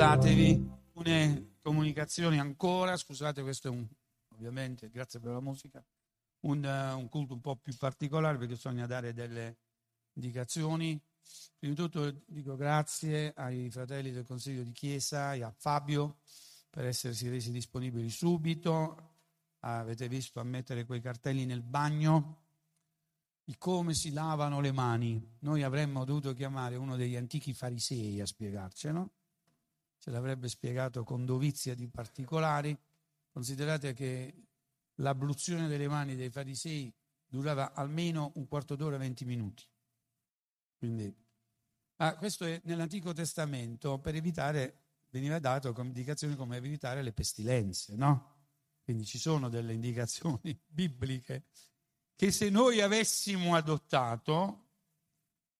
accomodatevi. Alcune comunicazioni ancora, scusate, questo è un, ovviamente, grazie per la musica, un, uh, un culto un po' più particolare perché bisogna dare delle indicazioni. Prima di tutto dico grazie ai fratelli del Consiglio di Chiesa e a Fabio per essersi resi disponibili subito. Avete visto a mettere quei cartelli nel bagno di come si lavano le mani. Noi avremmo dovuto chiamare uno degli antichi farisei a spiegarcelo. Ce l'avrebbe spiegato con dovizia di particolari. Considerate che l'abluzione delle mani dei farisei durava almeno un quarto d'ora, 20 minuti. Quindi, ah, questo è nell'Antico Testamento per evitare, veniva dato come indicazioni come evitare le pestilenze, no? Quindi ci sono delle indicazioni bibliche che se noi avessimo adottato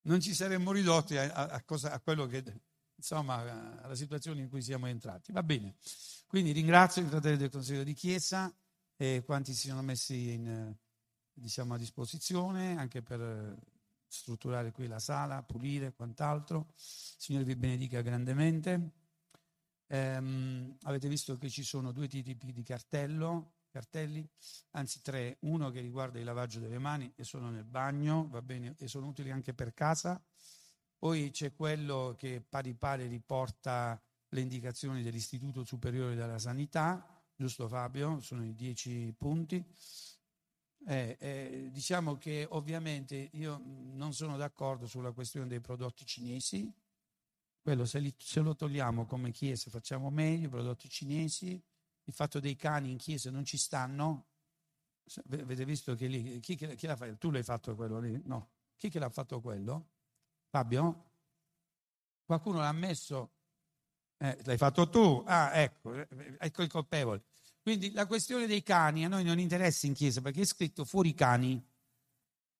non ci saremmo ridotti a, a, cosa, a quello che, insomma, alla situazione in cui siamo entrati. Va bene. Quindi ringrazio i fratelli del Consiglio di Chiesa e quanti si sono messi in, diciamo, a disposizione anche per strutturare qui la sala, pulire, quant'altro. Signore vi benedica grandemente. Ehm, avete visto che ci sono due tipi di cartello, cartelli, anzi tre, uno che riguarda il lavaggio delle mani e sono nel bagno, va bene, e sono utili anche per casa. Poi c'è quello che pari pari riporta le indicazioni dell'Istituto Superiore della Sanità, giusto Fabio? Sono i dieci punti. Eh, eh, diciamo che ovviamente io non sono d'accordo sulla questione dei prodotti cinesi, quello se, li, se lo togliamo come chiesa facciamo meglio, i prodotti cinesi, il fatto dei cani in chiesa non ci stanno, avete visto che lì, chi, chi l'ha fatto? Tu l'hai fatto quello lì? No. Chi che l'ha fatto quello? Fabio? Qualcuno l'ha messo? Eh, l'hai fatto tu? Ah, ecco, ecco il colpevole. Quindi la questione dei cani a noi non interessa in chiesa perché è scritto fuori cani.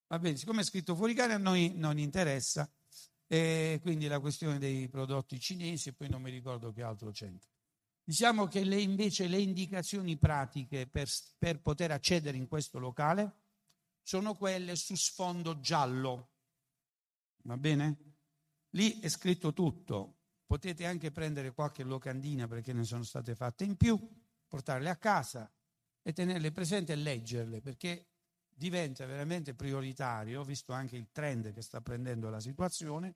Va bene, siccome è scritto fuori cani a noi non interessa. E quindi la questione dei prodotti cinesi e poi non mi ricordo che altro c'entra. Diciamo che le, invece le indicazioni pratiche per, per poter accedere in questo locale sono quelle su sfondo giallo. Va bene? Lì è scritto tutto. Potete anche prendere qualche locandina perché ne sono state fatte in più portarle a casa e tenerle presenti e leggerle perché diventa veramente prioritario, visto anche il trend che sta prendendo la situazione,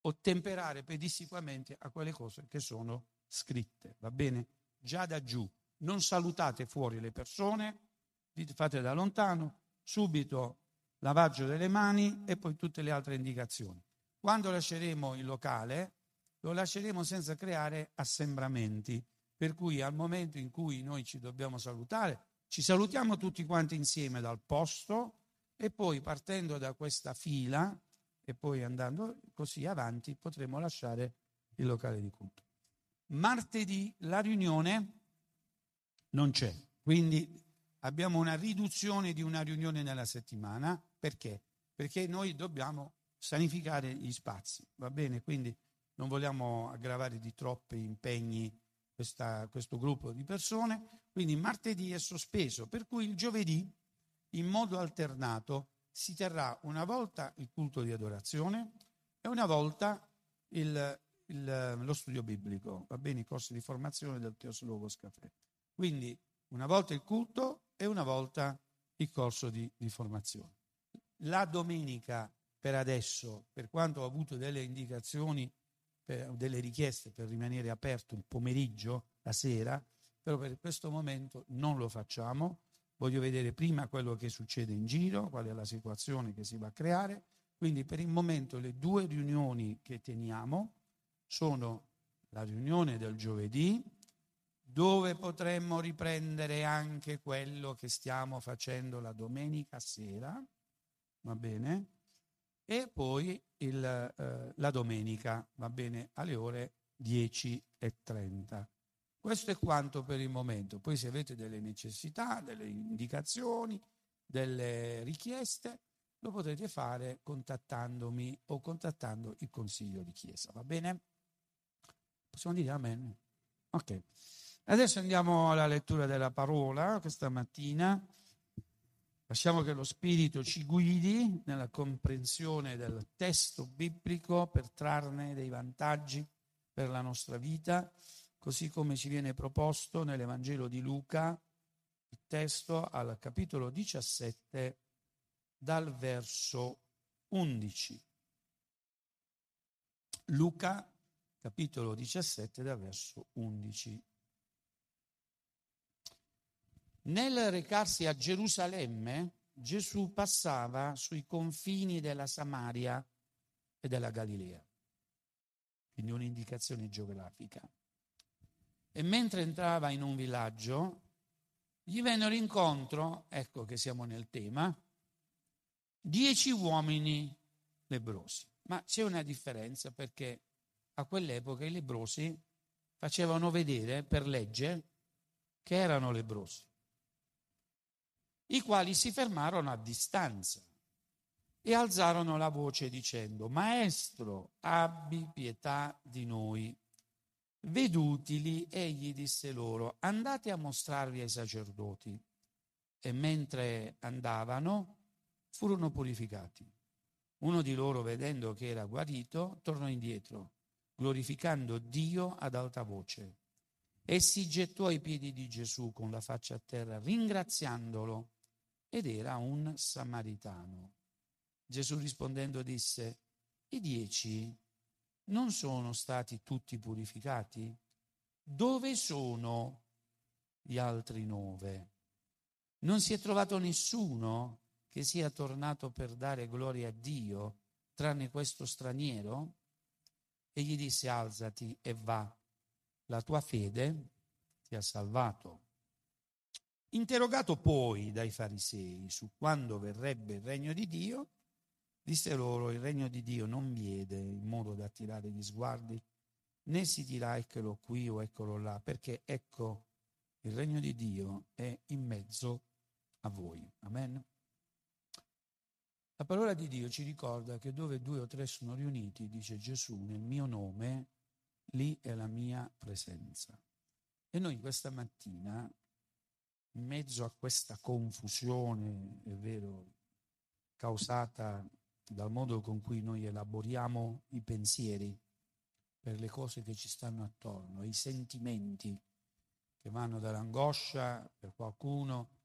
ottemperare pedissequamente a quelle cose che sono scritte, va bene? Già da giù, non salutate fuori le persone, fate da lontano, subito lavaggio delle mani e poi tutte le altre indicazioni. Quando lasceremo il locale, lo lasceremo senza creare assembramenti, per cui al momento in cui noi ci dobbiamo salutare, ci salutiamo tutti quanti insieme dal posto e poi partendo da questa fila e poi andando così avanti potremo lasciare il locale di culto. Martedì la riunione non c'è, quindi abbiamo una riduzione di una riunione nella settimana. Perché? Perché noi dobbiamo sanificare gli spazi, va bene? Quindi non vogliamo aggravare di troppi impegni questa, questo gruppo di persone, quindi martedì è sospeso, per cui il giovedì in modo alternato si terrà una volta il culto di adorazione e una volta il, il, lo studio biblico, va bene, i corsi di formazione del Teos Logos Café. Quindi una volta il culto e una volta il corso di, di formazione. La domenica per adesso, per quanto ho avuto delle indicazioni per, delle richieste per rimanere aperto il pomeriggio, la sera, però per questo momento non lo facciamo. Voglio vedere prima quello che succede in giro, qual è la situazione che si va a creare. Quindi per il momento le due riunioni che teniamo sono la riunione del giovedì, dove potremmo riprendere anche quello che stiamo facendo la domenica sera, va bene? e poi il, eh, la domenica, va bene, alle ore 10.30. Questo è quanto per il momento. Poi se avete delle necessità, delle indicazioni, delle richieste, lo potete fare contattandomi o contattando il Consiglio di Chiesa, va bene? Possiamo dire amen? Ok. Adesso andiamo alla lettura della parola questa mattina. Lasciamo che lo Spirito ci guidi nella comprensione del testo biblico per trarne dei vantaggi per la nostra vita, così come ci viene proposto nell'Evangelo di Luca, il testo al capitolo 17 dal verso 11. Luca, capitolo 17 dal verso 11. Nel recarsi a Gerusalemme, Gesù passava sui confini della Samaria e della Galilea, quindi un'indicazione geografica. E mentre entrava in un villaggio, gli vennero incontro, ecco che siamo nel tema, dieci uomini lebrosi. Ma c'è una differenza perché a quell'epoca i lebrosi facevano vedere per legge che erano lebrosi i quali si fermarono a distanza e alzarono la voce dicendo, Maestro, abbi pietà di noi. Vedutili, egli disse loro, andate a mostrarvi ai sacerdoti. E mentre andavano, furono purificati. Uno di loro, vedendo che era guarito, tornò indietro, glorificando Dio ad alta voce. E si gettò ai piedi di Gesù con la faccia a terra, ringraziandolo ed era un samaritano. Gesù rispondendo disse, i dieci non sono stati tutti purificati? Dove sono gli altri nove? Non si è trovato nessuno che sia tornato per dare gloria a Dio, tranne questo straniero? E gli disse, alzati e va, la tua fede ti ha salvato. Interrogato poi dai farisei su quando verrebbe il regno di Dio, disse loro il regno di Dio non viene in modo da attirare gli sguardi, né si dirà eccolo qui o eccolo là, perché ecco il regno di Dio è in mezzo a voi. Amen. La parola di Dio ci ricorda che dove due o tre sono riuniti, dice Gesù, nel mio nome, lì è la mia presenza. E noi questa mattina in mezzo a questa confusione, è vero, causata dal modo con cui noi elaboriamo i pensieri per le cose che ci stanno attorno, i sentimenti che vanno dall'angoscia per qualcuno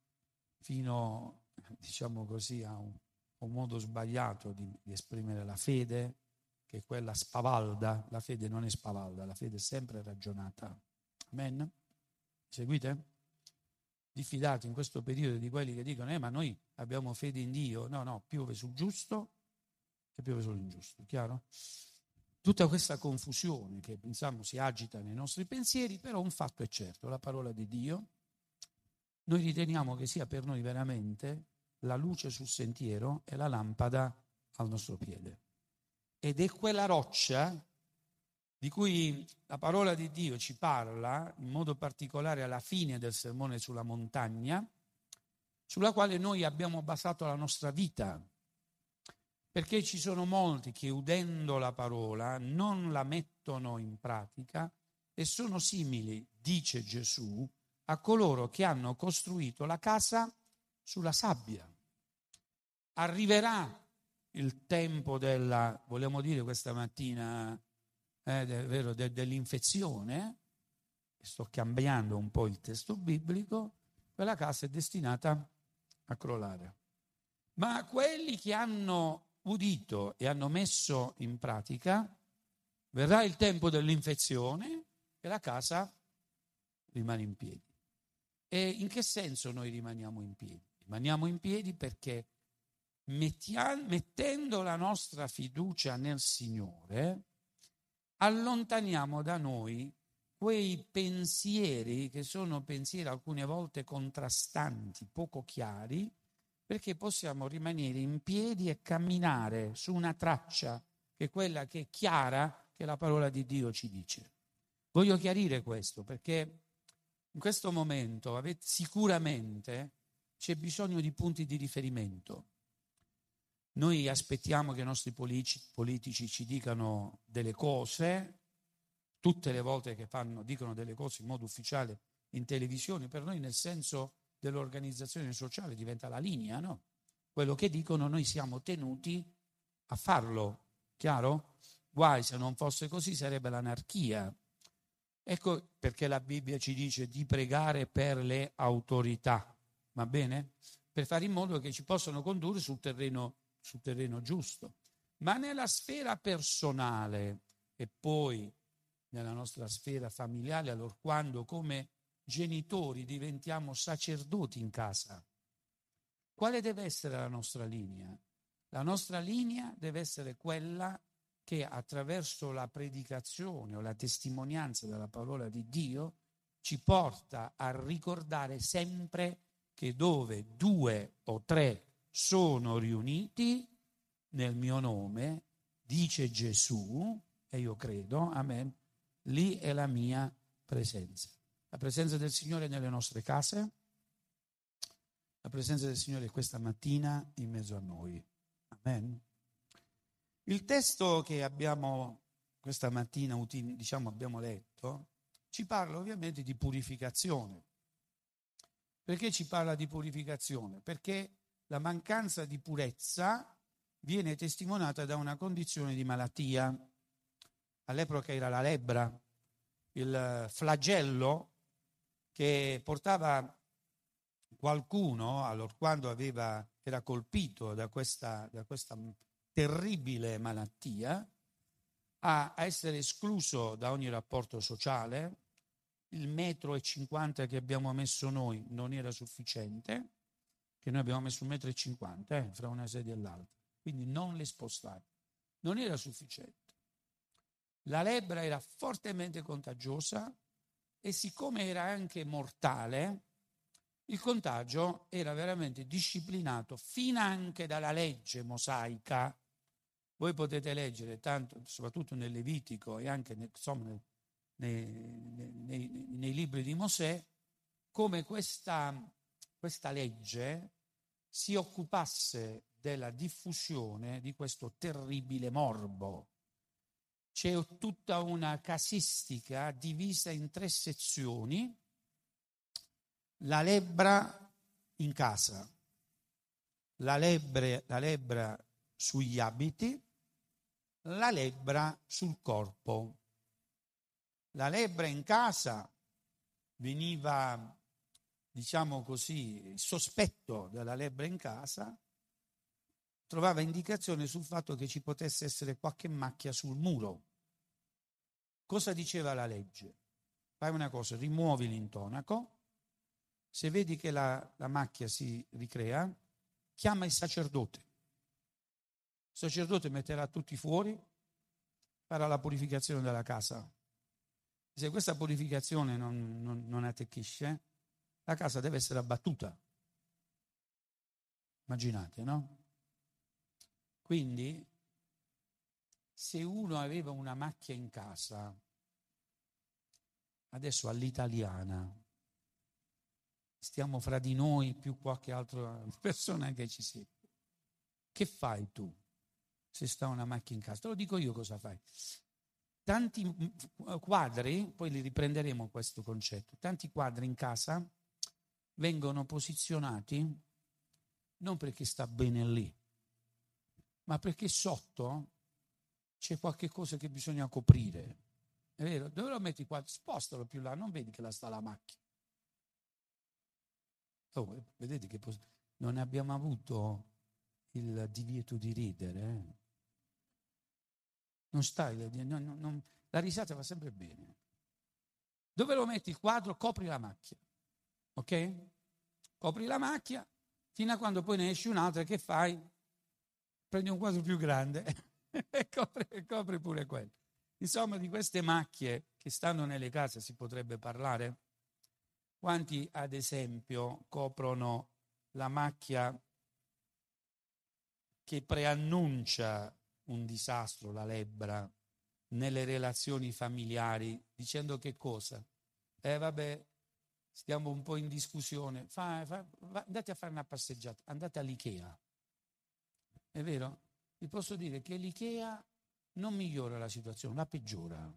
fino, diciamo così, a un, un modo sbagliato di, di esprimere la fede, che è quella spavalda. La fede non è spavalda, la fede è sempre ragionata. Amen? Seguite? Diffidate in questo periodo di quelli che dicono eh, ma noi abbiamo fede in Dio. No, no, piove sul giusto e piove sull'ingiusto, chiaro? Tutta questa confusione che pensiamo si agita nei nostri pensieri, però un fatto è certo, la parola di Dio, noi riteniamo che sia per noi veramente la luce sul sentiero e la lampada al nostro piede. Ed è quella roccia di cui la parola di Dio ci parla, in modo particolare alla fine del sermone sulla montagna, sulla quale noi abbiamo basato la nostra vita, perché ci sono molti che udendo la parola non la mettono in pratica e sono simili, dice Gesù, a coloro che hanno costruito la casa sulla sabbia. Arriverà il tempo della, vogliamo dire questa mattina, eh, vero, de, dell'infezione, sto cambiando un po' il testo biblico, quella casa è destinata a crollare. Ma quelli che hanno udito e hanno messo in pratica, verrà il tempo dell'infezione e la casa rimane in piedi. E in che senso noi rimaniamo in piedi? Rimaniamo in piedi perché mettiamo, mettendo la nostra fiducia nel Signore, allontaniamo da noi quei pensieri che sono pensieri alcune volte contrastanti, poco chiari, perché possiamo rimanere in piedi e camminare su una traccia che è quella che è chiara che la parola di Dio ci dice. Voglio chiarire questo perché in questo momento avete, sicuramente c'è bisogno di punti di riferimento. Noi aspettiamo che i nostri politici, politici ci dicano delle cose, tutte le volte che fanno, dicono delle cose in modo ufficiale in televisione, per noi nel senso dell'organizzazione sociale diventa la linea, no? Quello che dicono noi siamo tenuti a farlo, chiaro? Guai se non fosse così sarebbe l'anarchia. Ecco perché la Bibbia ci dice di pregare per le autorità, va bene? Per fare in modo che ci possano condurre sul terreno, sul terreno giusto. Ma nella sfera personale e poi nella nostra sfera familiare, allora quando come genitori diventiamo sacerdoti in casa, quale deve essere la nostra linea? La nostra linea deve essere quella che attraverso la predicazione o la testimonianza della parola di Dio ci porta a ricordare sempre che dove due o tre sono riuniti nel mio nome, dice Gesù, e io credo, amen, lì è la mia presenza. La presenza del Signore nelle nostre case, la presenza del Signore questa mattina in mezzo a noi. Amen. Il testo che abbiamo questa mattina, diciamo, abbiamo letto, ci parla ovviamente di purificazione. Perché ci parla di purificazione? Perché la mancanza di purezza viene testimoniata da una condizione di malattia. All'epoca era la lebbra, il flagello che portava qualcuno, allora, quando aveva, era colpito da questa, da questa terribile malattia, a, essere escluso da ogni rapporto sociale, il metro e cinquanta che abbiamo messo noi non era sufficiente, che noi abbiamo messo un metro e cinquanta eh, fra una sedia e l'altra, quindi non le spostate, non era sufficiente. La lebbra era fortemente contagiosa e siccome era anche mortale, il contagio era veramente disciplinato fino anche dalla legge mosaica. Voi potete leggere, tanto, soprattutto nel Levitico e anche nel, insomma, nei, nei, nei, libri di Mosè, come questa, questa legge si occupasse della diffusione di questo terribile morbo. C'è tutta una casistica divisa in tre sezioni. La lebbra in casa, la, lebbre, la lebbra sugli abiti, la lebbra sul corpo. La lebbra in casa veniva, diciamo così, il sospetto della lebbra in casa trovava indicazione sul fatto che ci potesse essere qualche macchia sul muro. Cosa diceva la legge? Fai una cosa, rimuovi l'intonaco, se vedi che la, la macchia si ricrea, chiama il sacerdote il sacerdote metterà tutti fuori, farà la purificazione della casa. Se questa purificazione non, non, non attecchisce, la casa deve essere abbattuta. Immaginate, no? Quindi, se uno aveva una macchia in casa, adesso all'italiana, stiamo fra di noi più qualche altra persona che ci sia. Che fai tu? se sta una macchina in casa. Te lo dico io cosa fai. Tanti quadri, poi li riprenderemo questo concetto, tanti quadri in casa vengono posizionati non perché sta bene lì, ma perché sotto c'è qualche cosa che bisogna coprire. È vero? Dove lo metti qua? Spostalo più là, non vedi che là sta la macchina. Oh, vedete che pos- non abbiamo avuto il divieto di ridere. Eh? Non stai, non, non, la risata va sempre bene. Dove lo metti il quadro? Copri la macchia. Ok? Copri la macchia fino a quando poi ne esci un'altra che fai? Prendi un quadro più grande e copri, copri pure quello. Insomma, di queste macchie che stanno nelle case si potrebbe parlare? Quanti, ad esempio, coprono la macchia che preannuncia un disastro, la lebbra, nelle relazioni familiari, dicendo che cosa? Eh vabbè, stiamo un po' in discussione, fa, fa, va, andate a fare una passeggiata, andate all'Ikea. È vero? Vi posso dire che l'Ikea non migliora la situazione, la peggiora.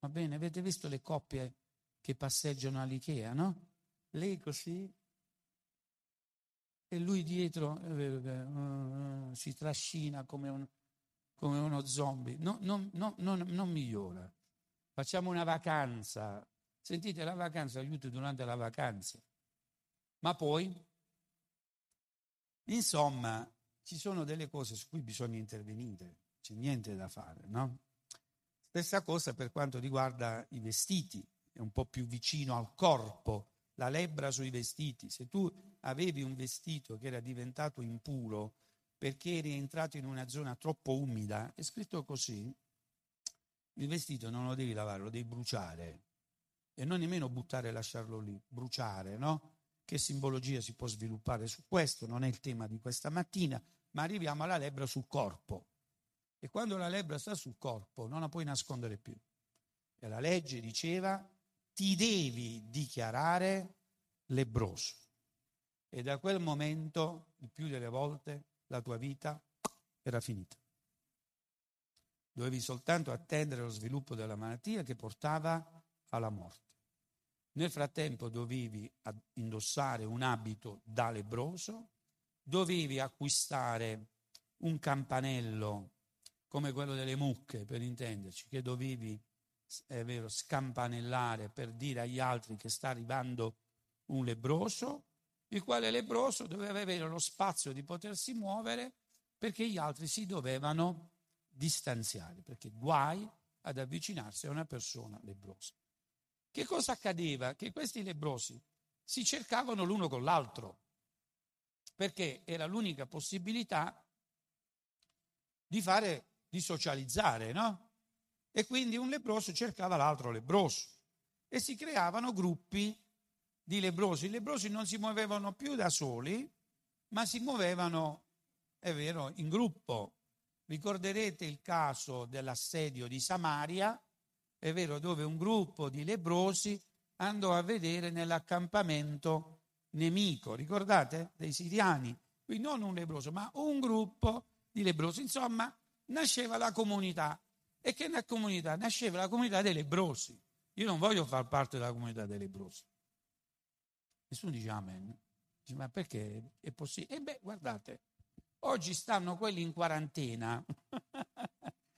Va bene? Avete visto le coppie che passeggiano all'Ikea, no? Lei così e lui dietro uh, uh, si trascina come un, come uno zombie, no, no, no, non migliora. Facciamo una vacanza. Sentite, la vacanza aiuta durante la vacanza. Ma poi, insomma, ci sono delle cose su cui bisogna intervenire, c'è niente da fare, no? Stessa cosa per quanto riguarda i vestiti, è un po' più vicino al corpo, la lebbra sui vestiti. Se tu avevi un vestito che era diventato impuro perché eri entrato in una zona troppo umida, è scritto così, il vestito non lo devi lavare, lo devi bruciare e non nemmeno buttare e lasciarlo lì, bruciare, no? Che simbologia si può sviluppare su questo? Non è il tema di questa mattina, ma arriviamo alla lebbra sul corpo. E quando la lebbra sta sul corpo non la puoi nascondere più. E la legge diceva ti devi dichiarare lebroso. E da quel momento, il più delle volte, la tua vita era finita. Dovevi soltanto attendere lo sviluppo della malattia che portava alla morte. Nel frattempo dovevi indossare un abito da lebroso, dovevi acquistare un campanello come quello delle mucche, per intenderci, che dovevi è vero, scampanellare per dire agli altri che sta arrivando un lebroso, il quale lebroso doveva avere lo spazio di potersi muovere perché gli altri si dovevano distanziare, perché guai ad avvicinarsi a una persona lebrosa. Che cosa accadeva? Che questi lebrosi si cercavano l'uno con l'altro, perché era l'unica possibilità di fare, di socializzare, no? E quindi un lebroso cercava l'altro lebroso e si creavano gruppi di lebrosi. I lebrosi non si muovevano più da soli, ma si muovevano, è vero, in gruppo. Ricorderete il caso dell'assedio di Samaria, è vero, dove un gruppo di lebrosi andò a vedere nell'accampamento nemico, ricordate? Dei siriani. Quindi non un lebroso, ma un gruppo di lebrosi. Insomma, nasceva la comunità. E che nella comunità nasceva la comunità dei lebrosi. Io non voglio far parte della comunità dei lebrosi. Nessuno dice amen. Dice, ma perché è possibile? E beh, guardate, oggi stanno quelli in quarantena.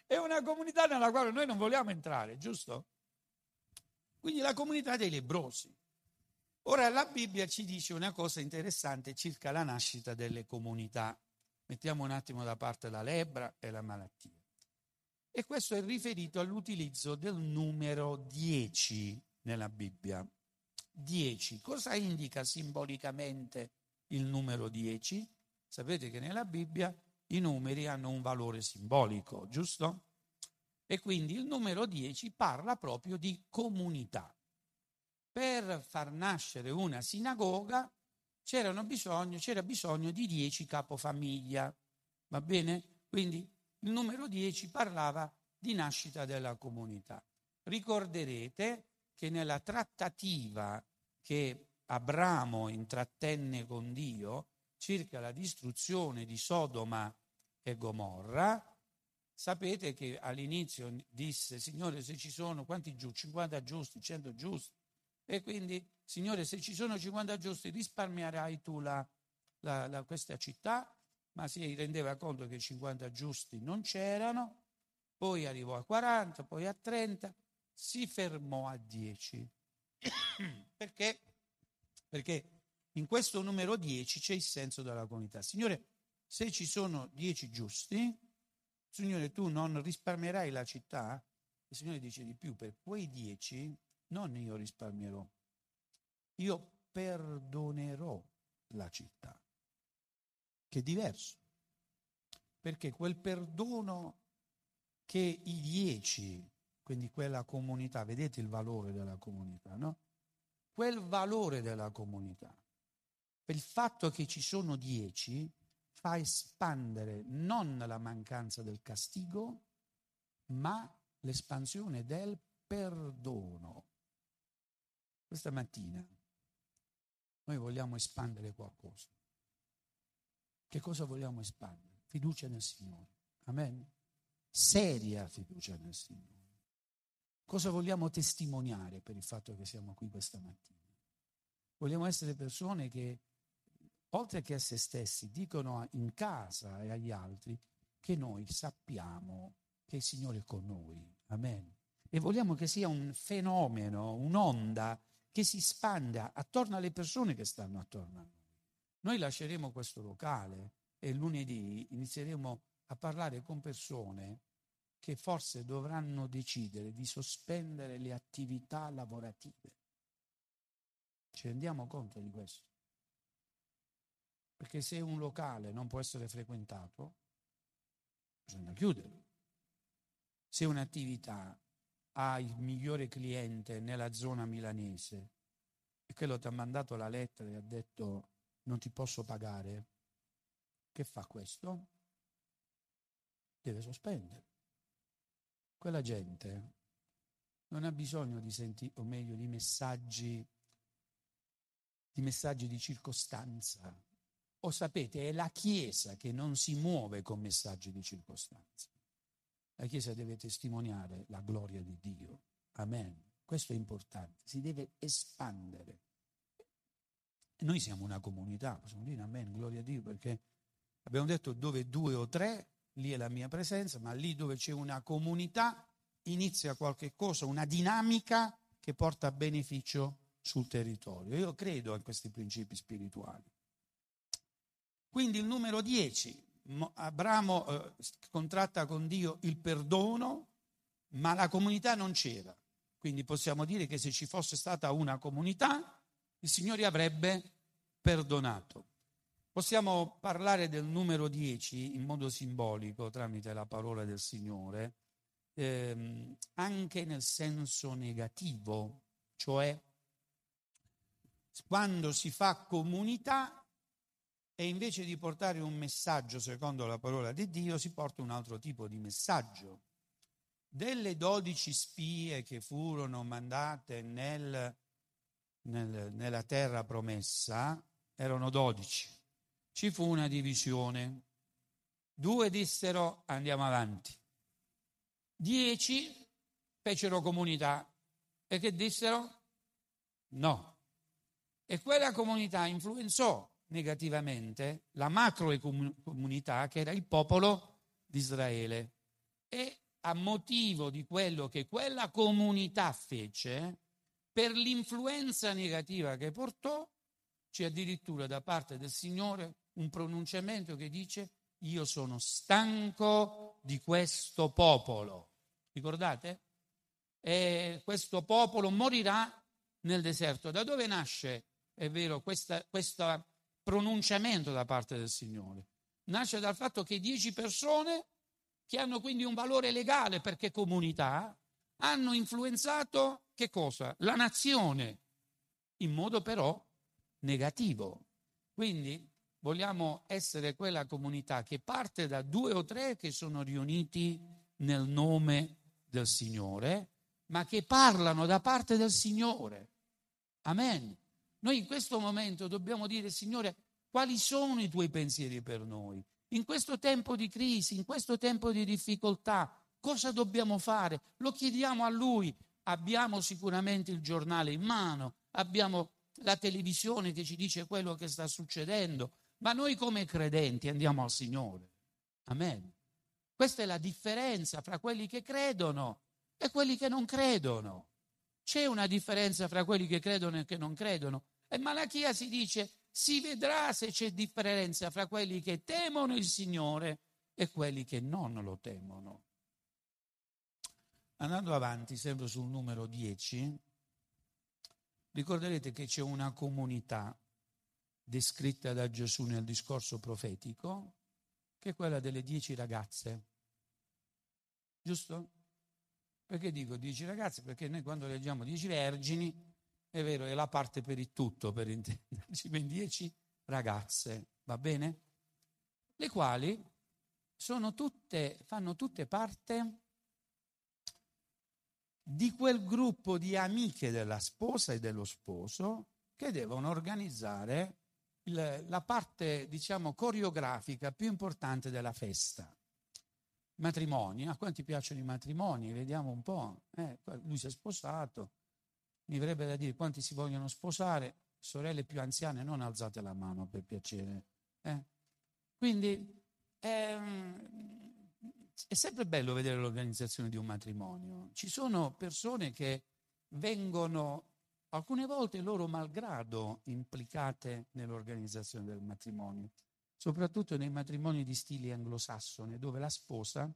è una comunità nella quale noi non vogliamo entrare, giusto? Quindi la comunità dei lebrosi. Ora la Bibbia ci dice una cosa interessante circa la nascita delle comunità. Mettiamo un attimo da parte la lebbra e la malattia. E questo è riferito all'utilizzo del numero 10 nella Bibbia. 10. Cosa indica simbolicamente il numero 10? Sapete che nella Bibbia i numeri hanno un valore simbolico, giusto? E quindi il numero 10 parla proprio di comunità. Per far nascere una sinagoga bisogno, c'era bisogno di 10 capofamiglia, va bene? Quindi il numero 10 parlava di nascita della comunità. Ricorderete che nella trattativa che Abramo intrattenne con Dio circa la distruzione di Sodoma e Gomorra, sapete che all'inizio disse, Signore, se ci sono quanti giusti? 50 giusti, 100 giusti. E quindi, Signore, se ci sono 50 giusti, risparmierai tu la, la, la, questa città ma si rendeva conto che 50 giusti non c'erano, poi arrivò a 40, poi a 30, si fermò a 10. Perché? Perché in questo numero 10 c'è il senso della comunità. Signore, se ci sono 10 giusti, Signore, tu non risparmierai la città? Il Signore dice di più, per quei 10 non io risparmierò, io perdonerò la città che è diverso. Perché quel perdono che i dieci, quindi quella comunità, vedete il valore della comunità, no? Quel valore della comunità, per il fatto che ci sono dieci, fa espandere non la mancanza del castigo, ma l'espansione del perdono. Questa mattina noi vogliamo espandere qualcosa. Che cosa vogliamo espandere? Fiducia nel Signore. Amen. Seria fiducia nel Signore. Cosa vogliamo testimoniare per il fatto che siamo qui questa mattina? Vogliamo essere persone che, oltre che a se stessi, dicono in casa e agli altri, che noi sappiamo che il Signore è con noi. Amen. E vogliamo che sia un fenomeno, un'onda che si spanda attorno alle persone che stanno attorno a noi. Noi lasceremo questo locale e lunedì inizieremo a parlare con persone che forse dovranno decidere di sospendere le attività lavorative. Ci rendiamo conto di questo? Perché se un locale non può essere frequentato, bisogna chiuderlo. Se un'attività ha il migliore cliente nella zona milanese e quello ti ha mandato la lettera e ha detto non ti posso pagare, che fa questo? Deve sospendere. Quella gente non ha bisogno di sentire, o meglio, di messaggi, di messaggi di circostanza. O sapete, è la Chiesa che non si muove con messaggi di circostanza. La Chiesa deve testimoniare la gloria di Dio. Amen. Questo è importante, si deve espandere. Noi siamo una comunità, possiamo dire amen, gloria a Dio, perché abbiamo detto dove due o tre, lì è la mia presenza, ma lì dove c'è una comunità inizia qualche cosa, una dinamica che porta beneficio sul territorio. Io credo in questi principi spirituali. Quindi il numero 10, Abramo eh, contratta con Dio il perdono, ma la comunità non c'era. Quindi possiamo dire che se ci fosse stata una comunità, il Signore avrebbe perdonato. Possiamo parlare del numero 10 in modo simbolico tramite la parola del Signore, ehm, anche nel senso negativo, cioè quando si fa comunità e invece di portare un messaggio secondo la parola di Dio si porta un altro tipo di messaggio. Delle dodici spie che furono mandate nel nel, nella terra promessa erano dodici. Ci fu una divisione. Due dissero andiamo avanti. Dieci fecero comunità e che dissero no. E quella comunità influenzò negativamente la macro comunità che era il popolo di Israele. E a motivo di quello che quella comunità fece, per l'influenza negativa che portò, c'è addirittura da parte del Signore un pronunciamento che dice io sono stanco di questo popolo. Ricordate? E questo popolo morirà nel deserto. Da dove nasce, è vero, questo pronunciamento da parte del Signore? Nasce dal fatto che dieci persone, che hanno quindi un valore legale perché comunità, hanno influenzato che cosa? La nazione, in modo però negativo. Quindi vogliamo essere quella comunità che parte da due o tre che sono riuniti nel nome del Signore, ma che parlano da parte del Signore. Amen. Noi in questo momento dobbiamo dire, Signore, quali sono i tuoi pensieri per noi? In questo tempo di crisi, in questo tempo di difficoltà, Cosa dobbiamo fare? Lo chiediamo a Lui. Abbiamo sicuramente il giornale in mano, abbiamo la televisione che ci dice quello che sta succedendo, ma noi come credenti andiamo al Signore. Amen. Questa è la differenza fra quelli che credono e quelli che non credono. C'è una differenza fra quelli che credono e che non credono. E Malachia si dice, si vedrà se c'è differenza fra quelli che temono il Signore e quelli che non lo temono. Andando avanti, sempre sul numero 10, ricorderete che c'è una comunità descritta da Gesù nel discorso profetico, che è quella delle dieci ragazze. Giusto? Perché dico dieci ragazze? Perché noi quando leggiamo dieci vergini, è vero, è la parte per il tutto, per intenderci, ben dieci ragazze, va bene? Le quali sono tutte, fanno tutte parte di quel gruppo di amiche della sposa e dello sposo che devono organizzare il, la parte, diciamo, coreografica più importante della festa. Matrimoni, a quanti piacciono i matrimoni? Vediamo un po'. Eh, lui si è sposato, mi verrebbe da dire quanti si vogliono sposare, sorelle più anziane non alzate la mano per piacere. Eh? Quindi ehm, è sempre bello vedere l'organizzazione di un matrimonio. Ci sono persone che vengono alcune volte loro malgrado implicate nell'organizzazione del matrimonio, soprattutto nei matrimoni di stile anglosassone, dove la sposa,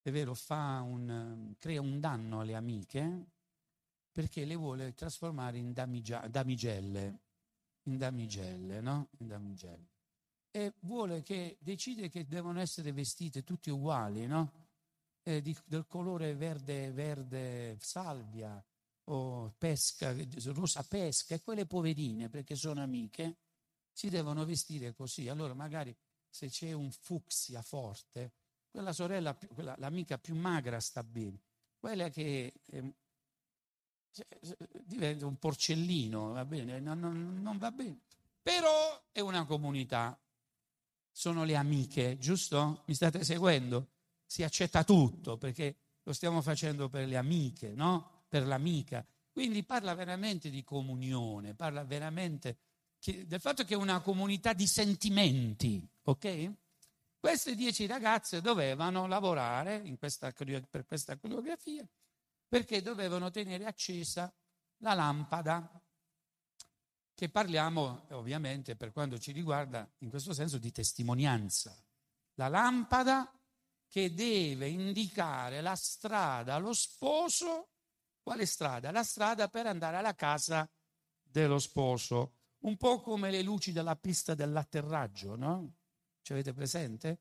è vero, un, crea un danno alle amiche perché le vuole trasformare in damigia, damigelle, in damigelle, no? In damigelle. E vuole che, decide che devono essere vestite tutte uguali, no? Eh, di, del colore verde, verde salvia, o pesca, rosa pesca, e quelle poverine, perché sono amiche, si devono vestire così. Allora magari se c'è un fucsia forte, quella sorella, quella, l'amica più magra sta bene, quella che eh, diventa un porcellino, va bene, non, non, non va bene. Però è una comunità, sono le amiche, giusto? Mi state seguendo? Si accetta tutto perché lo stiamo facendo per le amiche, no? per l'amica. Quindi parla veramente di comunione, parla veramente del fatto che è una comunità di sentimenti, ok? Queste dieci ragazze dovevano lavorare questa, per questa coreografia perché dovevano tenere accesa la lampada, che parliamo ovviamente per quanto ci riguarda in questo senso di testimonianza. La lampada che deve indicare la strada allo sposo quale strada? La strada per andare alla casa dello sposo, un po' come le luci della pista dell'atterraggio, no? Ci avete presente?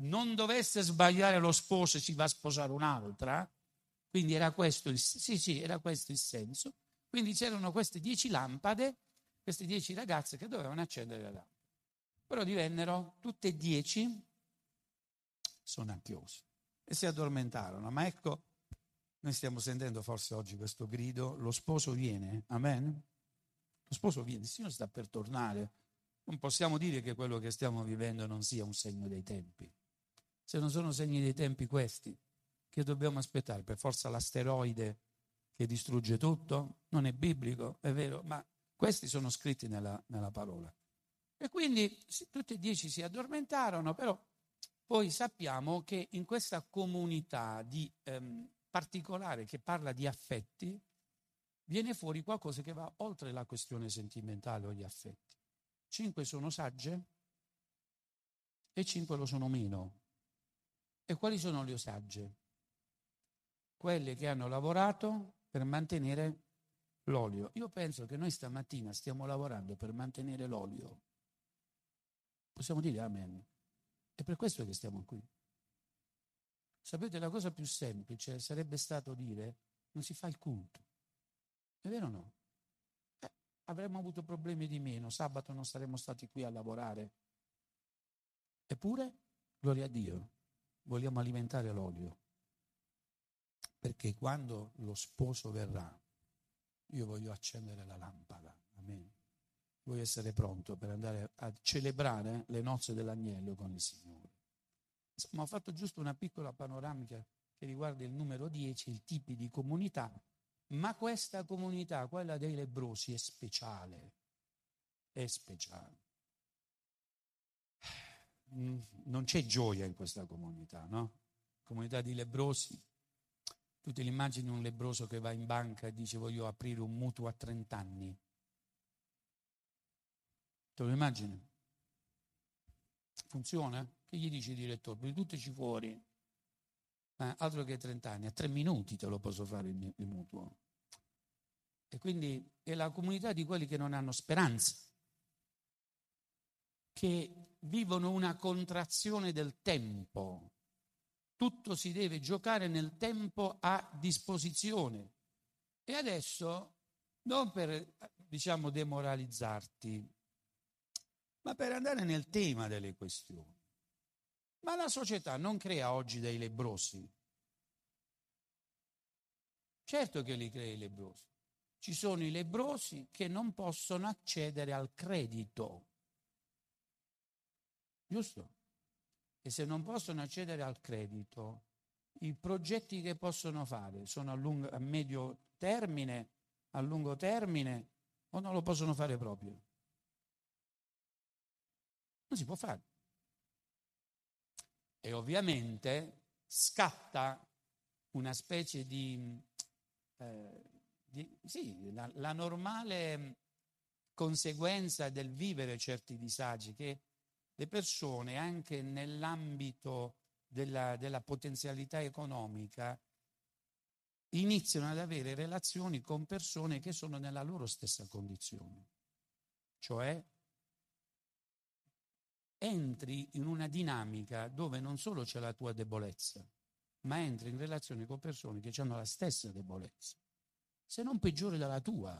Non dovesse sbagliare lo sposo e si va a sposare un'altra, quindi era questo il, sì, sì, era questo il senso. Quindi c'erano queste dieci lampade, queste dieci ragazze che dovevano accendere le lampade. Però divennero tutte e dieci sonnacchiose e si addormentarono. Ma ecco noi stiamo sentendo forse oggi questo grido, lo sposo viene, amen? Lo sposo viene, il Signore sta per tornare. Non possiamo dire che quello che stiamo vivendo non sia un segno dei tempi. Se non sono segni dei tempi questi, che dobbiamo aspettare? Per forza l'asteroide che distrugge tutto? Non è biblico, è vero, ma questi sono scritti nella, nella parola. E quindi tutti e dieci si addormentarono, però poi sappiamo che in questa comunità di ehm, particolare che parla di affetti, viene fuori qualcosa che va oltre la questione sentimentale o gli affetti. Cinque sono sagge e cinque lo sono meno. E quali sono le sagge? Quelle che hanno lavorato per mantenere l'olio. Io penso che noi stamattina stiamo lavorando per mantenere l'olio. Possiamo dire amen. È per questo che stiamo qui. Sapete, la cosa più semplice sarebbe stato dire non si fa il culto. È vero o no? Eh, avremmo avuto problemi di meno, sabato non saremmo stati qui a lavorare. Eppure, gloria a Dio, vogliamo alimentare l'olio. Perché quando lo sposo verrà, io voglio accendere la lampada. Amen. Voglio essere pronto per andare a celebrare le nozze dell'agnello con il Signore. Insomma, ho fatto giusto una piccola panoramica che riguarda il numero 10, i tipi di comunità, ma questa comunità, quella dei lebrosi, è speciale. È speciale. Non c'è gioia in questa comunità, no? Comunità di lebrosi. Tu ti immagini un lebroso che va in banca e dice voglio aprire un mutuo a 30 anni. Te lo immagini? Funziona? Che gli dice il direttore? Butteci fuori. Eh, altro che 30 anni, a tre minuti te lo posso fare il, il mutuo. E quindi è la comunità di quelli che non hanno speranza, che vivono una contrazione del tempo. Tutto si deve giocare nel tempo a disposizione. E adesso, non per, diciamo, demoralizzarti, ma per andare nel tema delle questioni. Ma la società non crea oggi dei lebrosi. Certo che li crea i lebrosi. Ci sono i lebrosi che non possono accedere al credito. Giusto? E se non possono accedere al credito, i progetti che possono fare sono a, lungo, a medio termine, a lungo termine o non lo possono fare proprio. Non si può fare. E ovviamente scatta una specie di, eh, sì, la, la normale conseguenza del vivere certi disagi, che le persone anche nell'ambito della, della potenzialità economica iniziano ad avere relazioni con persone che sono nella loro stessa condizione. Cioè entri in una dinamica dove non solo c'è la tua debolezza, ma entri in relazione con persone che hanno la stessa debolezza, se non peggiore della tua.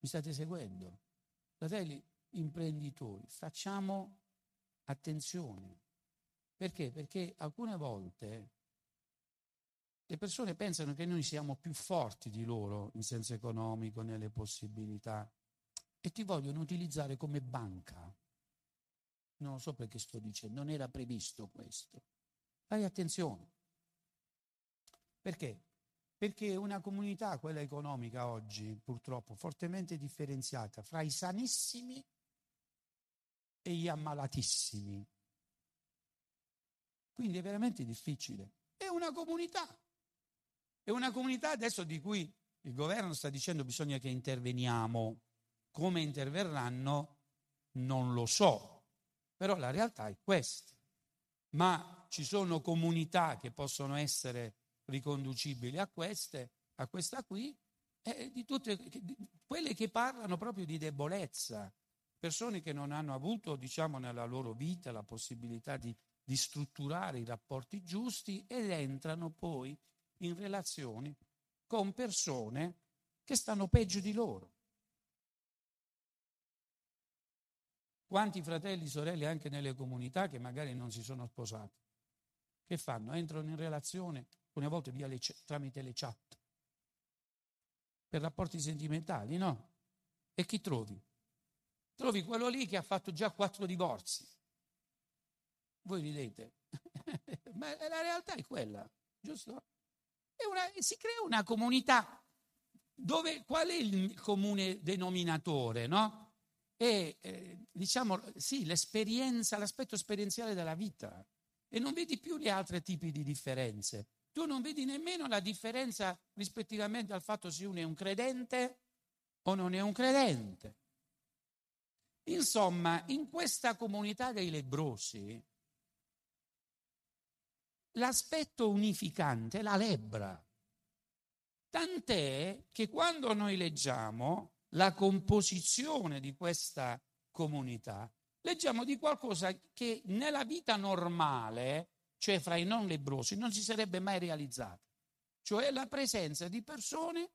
Mi state seguendo? Fratelli imprenditori, facciamo attenzione. Perché? Perché alcune volte le persone pensano che noi siamo più forti di loro in senso economico, nelle possibilità, e ti vogliono utilizzare come banca. Non lo so perché sto dicendo, non era previsto questo. Fai attenzione. Perché? Perché una comunità, quella economica oggi, purtroppo, fortemente differenziata fra i sanissimi e gli ammalatissimi. Quindi è veramente difficile. È una comunità. È una comunità adesso di cui il governo sta dicendo bisogna che interveniamo. Come interverranno non lo so, però la realtà è questa. Ma ci sono comunità che possono essere riconducibili a queste, a questa qui, e di tutte quelle che parlano proprio di debolezza, persone che non hanno avuto, diciamo, nella loro vita la possibilità di, di strutturare i rapporti giusti ed entrano poi in relazioni con persone che stanno peggio di loro. Quanti fratelli e sorelle anche nelle comunità che magari non si sono sposati, che fanno? Entrano in relazione alcune volte le, tramite le chat, per rapporti sentimentali, no? E chi trovi? Trovi quello lì che ha fatto già quattro divorzi. Voi ridete, ma la realtà è quella, giusto? È una, si crea una comunità dove qual è il comune denominatore, no? è eh, diciamo sì, l'esperienza, l'aspetto esperienziale della vita e non vedi più gli altri tipi di differenze. Tu non vedi nemmeno la differenza rispettivamente al fatto se uno è un credente o non è un credente. Insomma, in questa comunità dei lebrosi, l'aspetto unificante è la lebbra. Tant'è che quando noi leggiamo la composizione di questa comunità, leggiamo di qualcosa che nella vita normale, cioè fra i non lebrosi, non si sarebbe mai realizzato. Cioè la presenza di persone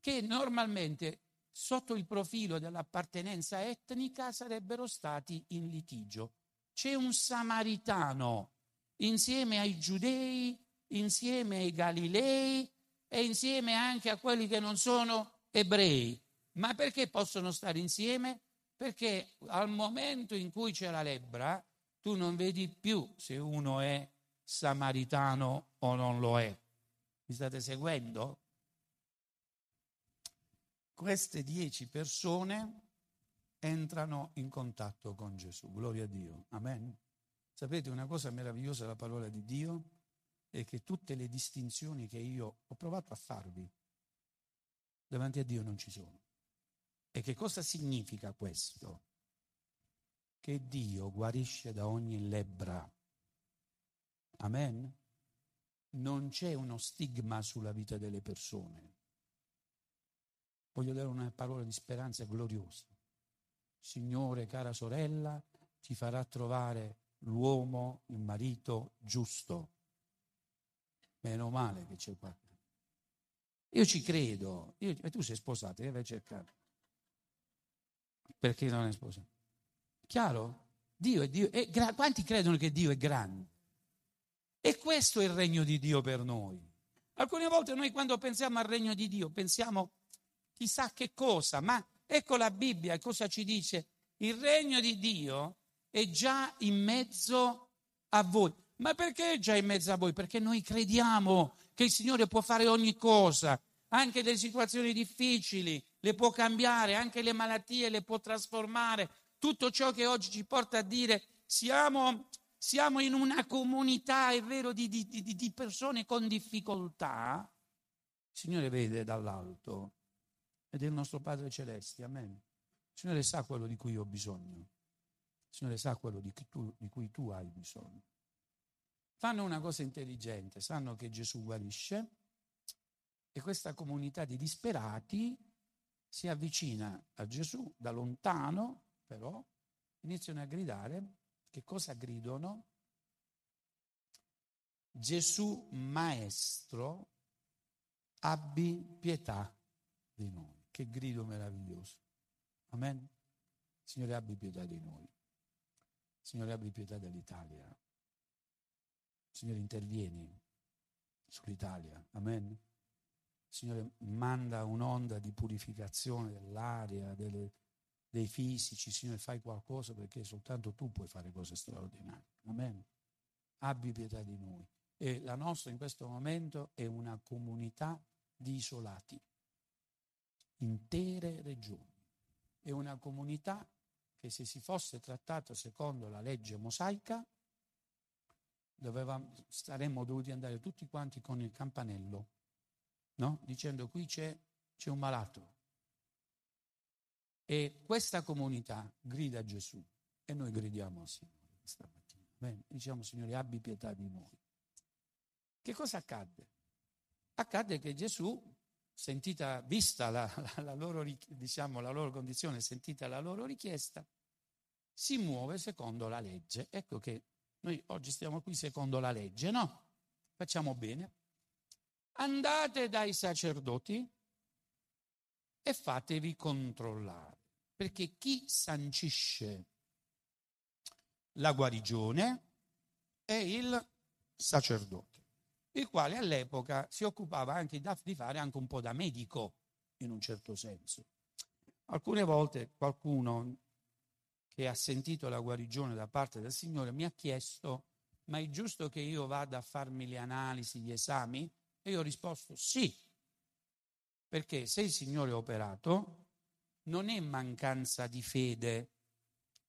che normalmente sotto il profilo dell'appartenenza etnica sarebbero stati in litigio. C'è un samaritano insieme ai giudei, insieme ai galilei e insieme anche a quelli che non sono ebrei. Ma perché possono stare insieme? Perché al momento in cui c'è la lebbra, tu non vedi più se uno è samaritano o non lo è. Mi state seguendo? Queste dieci persone entrano in contatto con Gesù. Gloria a Dio. Amen. Sapete una cosa meravigliosa della parola di Dio? È che tutte le distinzioni che io ho provato a farvi davanti a Dio non ci sono. E che cosa significa questo? Che Dio guarisce da ogni lebbra. Amen? Non c'è uno stigma sulla vita delle persone. Voglio dare una parola di speranza gloriosa. Signore, cara sorella, ti farà trovare l'uomo, il marito giusto. Meno male che c'è qua. Io ci credo. Io, tu sei sposato, devi cercare perché non è sposato. Chiaro? Dio è Dio. È gra- quanti credono che Dio è grande? E questo è il regno di Dio per noi. Alcune volte noi quando pensiamo al regno di Dio pensiamo chissà che cosa, ma ecco la Bibbia cosa ci dice. Il regno di Dio è già in mezzo a voi. Ma perché è già in mezzo a voi? Perché noi crediamo che il Signore può fare ogni cosa, anche delle situazioni difficili, le può cambiare, anche le malattie le può trasformare. Tutto ciò che oggi ci porta a dire siamo, siamo in una comunità, è vero, di, di, di, persone con difficoltà, il Signore vede dall'alto ed è il nostro Padre Celeste, amen. Il Signore sa quello di cui ho bisogno, il Signore sa quello di tu, di cui tu hai bisogno. Fanno una cosa intelligente, sanno che Gesù guarisce e questa comunità di disperati si avvicina a Gesù da lontano, però iniziano a gridare. Che cosa gridano? Gesù Maestro, abbi pietà di noi. Che grido meraviglioso. Amen. Signore, abbi pietà di noi. Signore, abbi pietà dell'Italia. Signore, intervieni sull'Italia. Amen. Signore, manda un'onda di purificazione dell'aria, delle, dei fisici. Signore, fai qualcosa perché soltanto tu puoi fare cose straordinarie. Amen. Abbi pietà di noi. E la nostra in questo momento è una comunità di isolati, intere regioni. È una comunità che se si fosse trattata secondo la legge mosaica, doveva, saremmo dovuti andare tutti quanti con il campanello no? dicendo qui c'è, c'è un malato. E questa comunità grida Gesù e noi gridiamo al Signore questa mattina. Bene, diciamo Signore abbi pietà di noi. Che cosa accadde? Accadde che Gesù, sentita, vista la, la, la, loro, diciamo, la loro condizione, sentita la loro richiesta, si muove secondo la legge. Ecco che noi oggi stiamo qui secondo la legge, no? Facciamo bene andate dai sacerdoti e fatevi controllare, perché chi sancisce la guarigione è il sacerdote, il quale all'epoca si occupava anche di fare anche un po' da medico, in un certo senso. Alcune volte qualcuno che ha sentito la guarigione da parte del Signore mi ha chiesto, ma è giusto che io vada a farmi le analisi, gli esami? E io ho risposto sì, perché se il Signore ha operato, non è mancanza di fede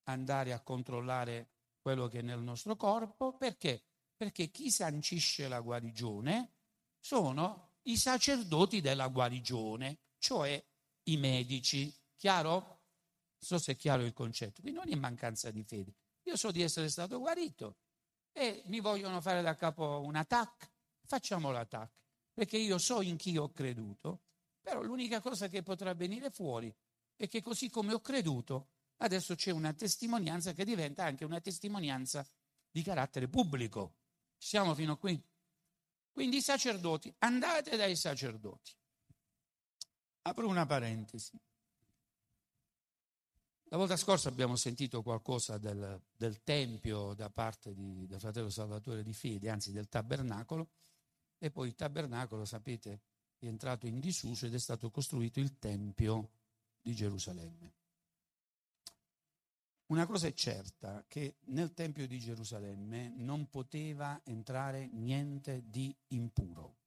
andare a controllare quello che è nel nostro corpo, perché? Perché chi sancisce la guarigione sono i sacerdoti della guarigione, cioè i medici. Chiaro? Non so se è chiaro il concetto. Quindi non è mancanza di fede. Io so di essere stato guarito e mi vogliono fare da capo un attacco, facciamo l'attacco perché io so in chi ho creduto, però l'unica cosa che potrà venire fuori è che così come ho creduto, adesso c'è una testimonianza che diventa anche una testimonianza di carattere pubblico. Siamo fino a qui. Quindi i sacerdoti, andate dai sacerdoti. Apro una parentesi. La volta scorsa abbiamo sentito qualcosa del, del Tempio da parte di, del fratello Salvatore di Fede, anzi del tabernacolo, e poi il tabernacolo, sapete, è entrato in disuso ed è stato costruito il Tempio di Gerusalemme. Una cosa è certa, che nel Tempio di Gerusalemme non poteva entrare niente di impuro.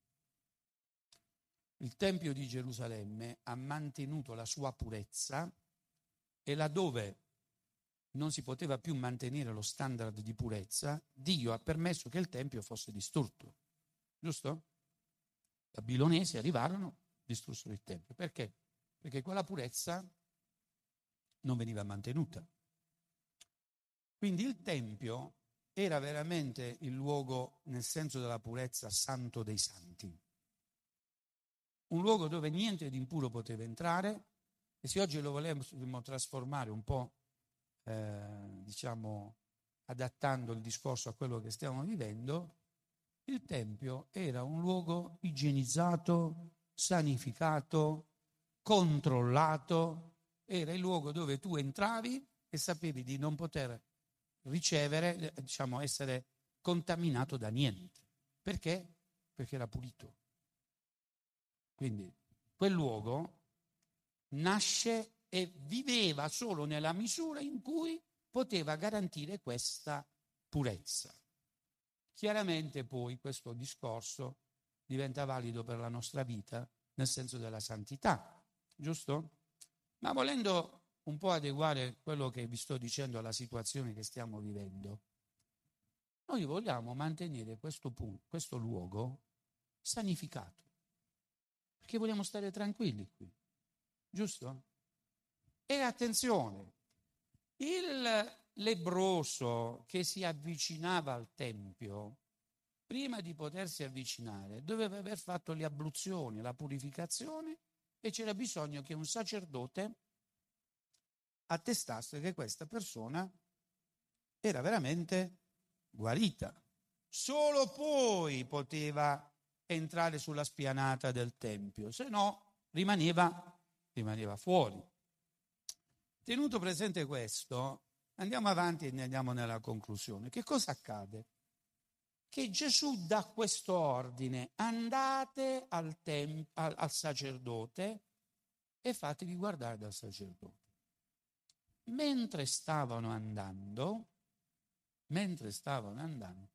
Il Tempio di Gerusalemme ha mantenuto la sua purezza e laddove non si poteva più mantenere lo standard di purezza, Dio ha permesso che il Tempio fosse distrutto. Giusto? I babilonesi arrivarono, distrussero il Tempio. Perché? Perché quella purezza non veniva mantenuta. Quindi il Tempio era veramente il luogo, nel senso della purezza, santo dei santi. Un luogo dove niente di impuro poteva entrare e se oggi lo volevamo trasformare un po', eh, diciamo, adattando il discorso a quello che stiamo vivendo, il Tempio era un luogo igienizzato, sanificato, controllato, era il luogo dove tu entravi e sapevi di non poter ricevere, diciamo, essere contaminato da niente. Perché? Perché era pulito. Quindi quel luogo nasce e viveva solo nella misura in cui poteva garantire questa purezza. Chiaramente poi questo discorso diventa valido per la nostra vita nel senso della santità, giusto? Ma volendo un po' adeguare quello che vi sto dicendo alla situazione che stiamo vivendo, Noi vogliamo mantenere questo, punto, questo luogo sanificato, perché vogliamo stare tranquilli qui, giusto? E attenzione, il lebroso che si avvicinava al Tempio, prima di potersi avvicinare, doveva aver fatto le abluzioni, la purificazione e c'era bisogno che un sacerdote attestasse che questa persona era veramente guarita. Solo poi poteva entrare sulla spianata del Tempio, se no rimaneva, rimaneva fuori. Tenuto presente questo, andiamo avanti e andiamo nella conclusione. Che cosa accade? Che Gesù dà questo ordine, andate al, tem- al, al sacerdote e fatevi guardare dal sacerdote. Mentre stavano andando, mentre stavano andando,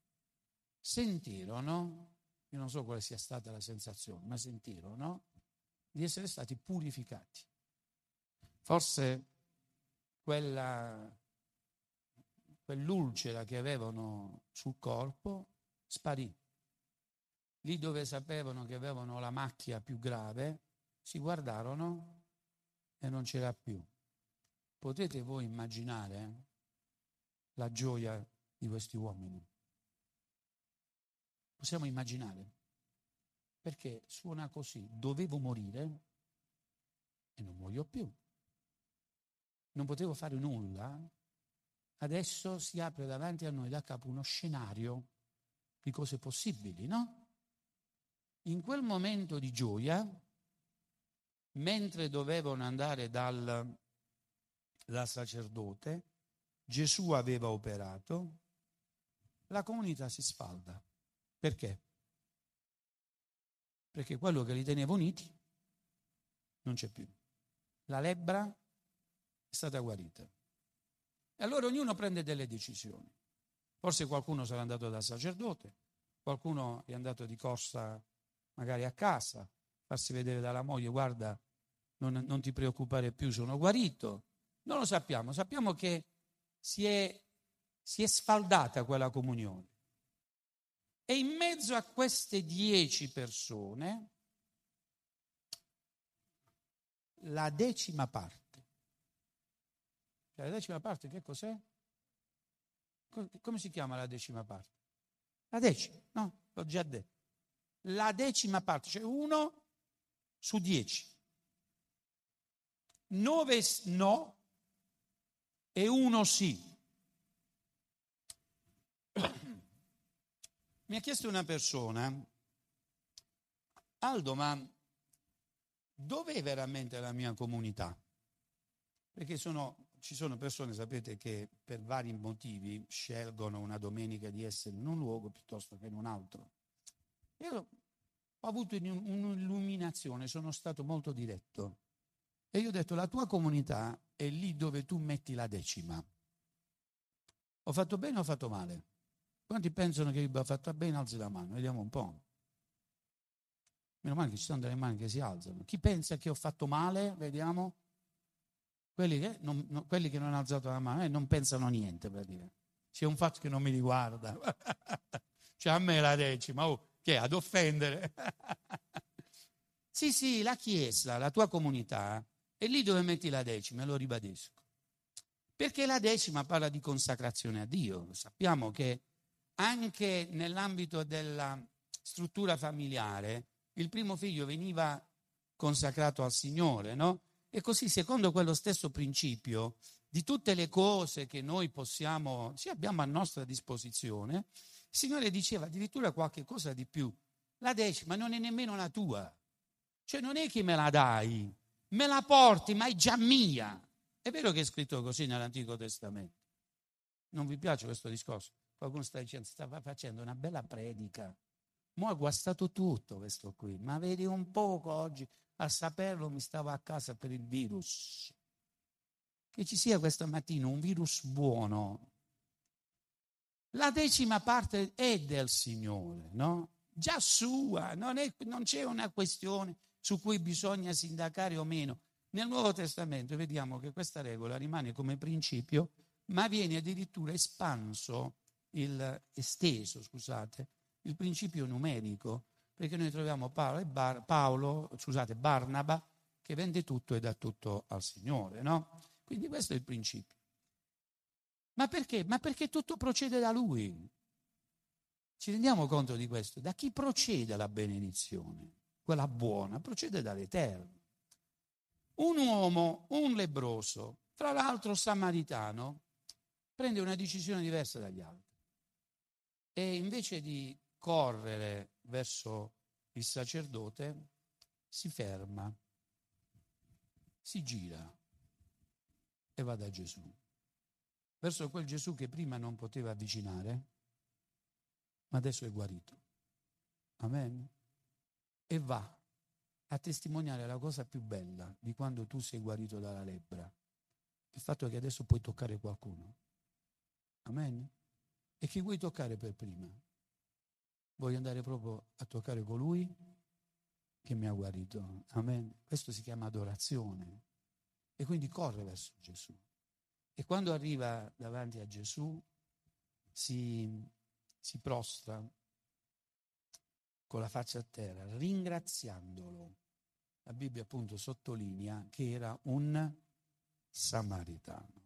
sentirono, io non so quale sia stata la sensazione, ma sentirono di essere stati purificati. Forse quella, quell'ulcera che avevano sul corpo sparì. Lì dove sapevano che avevano la macchia più grave, si guardarono e non c'era più. Potete voi immaginare la gioia di questi uomini? Possiamo immaginare. Perché suona così, dovevo morire e non muoio più. Non potevo fare nulla. Adesso si apre davanti a noi da capo uno scenario di cose possibili, no? In quel momento di gioia, mentre dovevano andare dal, dal sacerdote, Gesù aveva operato, la comunità si sfalda. Perché? Perché quello che li teneva uniti non c'è più. La lebbra è stata guarita. E allora ognuno prende delle decisioni. Forse qualcuno sarà andato dal sacerdote, qualcuno è andato di corsa magari a casa, farsi vedere dalla moglie, guarda, non, non ti preoccupare più, sono guarito. Non lo sappiamo, sappiamo che si è, si è sfaldata quella comunione. E in mezzo a queste dieci persone, la decima parte. La decima parte che cos'è? Come si chiama la decima parte? La decima, no? L'ho già detto. La decima parte, cioè uno su dieci. Nove no e uno sì. Mi ha chiesto una persona, Aldo, ma dov'è veramente la mia comunità? Perché sono, ci sono persone, sapete, che per vari motivi scelgono una domenica di essere in un luogo piuttosto che in un altro. Io ho avuto un'illuminazione, sono stato molto diretto. E io ho detto, la tua comunità è lì dove tu metti la decima. Ho fatto bene o ho fatto male? Quanti pensano che io abbia fatto bene? Alzi la mano, vediamo un po'. Meno male che ci sono delle mani che si alzano. Chi pensa che ho fatto male? Vediamo. Quelli che non, no, quelli che non hanno alzato la mano eh, non pensano niente per dire. C'è un fatto che non mi riguarda. cioè a me la decima, oh, che è ad offendere. sì, sì, la Chiesa, la tua comunità, è lì dove metti la decima, lo ribadisco. Perché la decima parla di consacrazione a Dio. Sappiamo che anche nell'ambito della struttura familiare, il primo figlio veniva consacrato al Signore, no? E così, secondo quello stesso principio, di tutte le cose che noi possiamo, sì, abbiamo a nostra disposizione, il Signore diceva addirittura qualche cosa di più. La decima non è nemmeno la tua. Cioè non è che me la dai, me la porti, ma è già mia. È vero che è scritto così nell'Antico Testamento. Non vi piace questo discorso? Qualcuno sta dicendo, stava facendo una bella predica. Mo' ha guastato tutto questo qui, ma vedi un poco oggi, a saperlo mi stavo a casa per il virus. Che ci sia questa mattina un virus buono. La decima parte è del Signore, no? Già sua, non, è, non c'è una questione su cui bisogna sindacare o meno. Nel Nuovo Testamento vediamo che questa regola rimane come principio, ma viene addirittura espanso il, esteso, scusate, il principio numerico, perché noi troviamo Paolo, Bar, Paolo, scusate, Barnaba che vende tutto e dà tutto al Signore, no? Quindi questo è il principio. Ma perché? Ma perché tutto procede da Lui. Ci rendiamo conto di questo? Da chi procede la benedizione? Quella buona, procede dall'Eterno. Un uomo, un lebroso, tra l'altro samaritano, prende una decisione diversa dagli altri. E invece di correre verso il sacerdote, si ferma, si gira e va da Gesù. Verso quel Gesù che prima non poteva avvicinare, ma adesso è guarito. Amen. E va a testimoniare la cosa più bella di quando tu sei guarito dalla lebbra, il fatto che adesso puoi toccare qualcuno. Amen. E chi vuoi toccare per prima? Voglio andare proprio a toccare colui che mi ha guarito. Amen. Questo si chiama adorazione. E quindi corre verso Gesù. E quando arriva davanti a Gesù si, si prostra con la faccia a terra, ringraziandolo. La Bibbia appunto sottolinea che era un samaritano.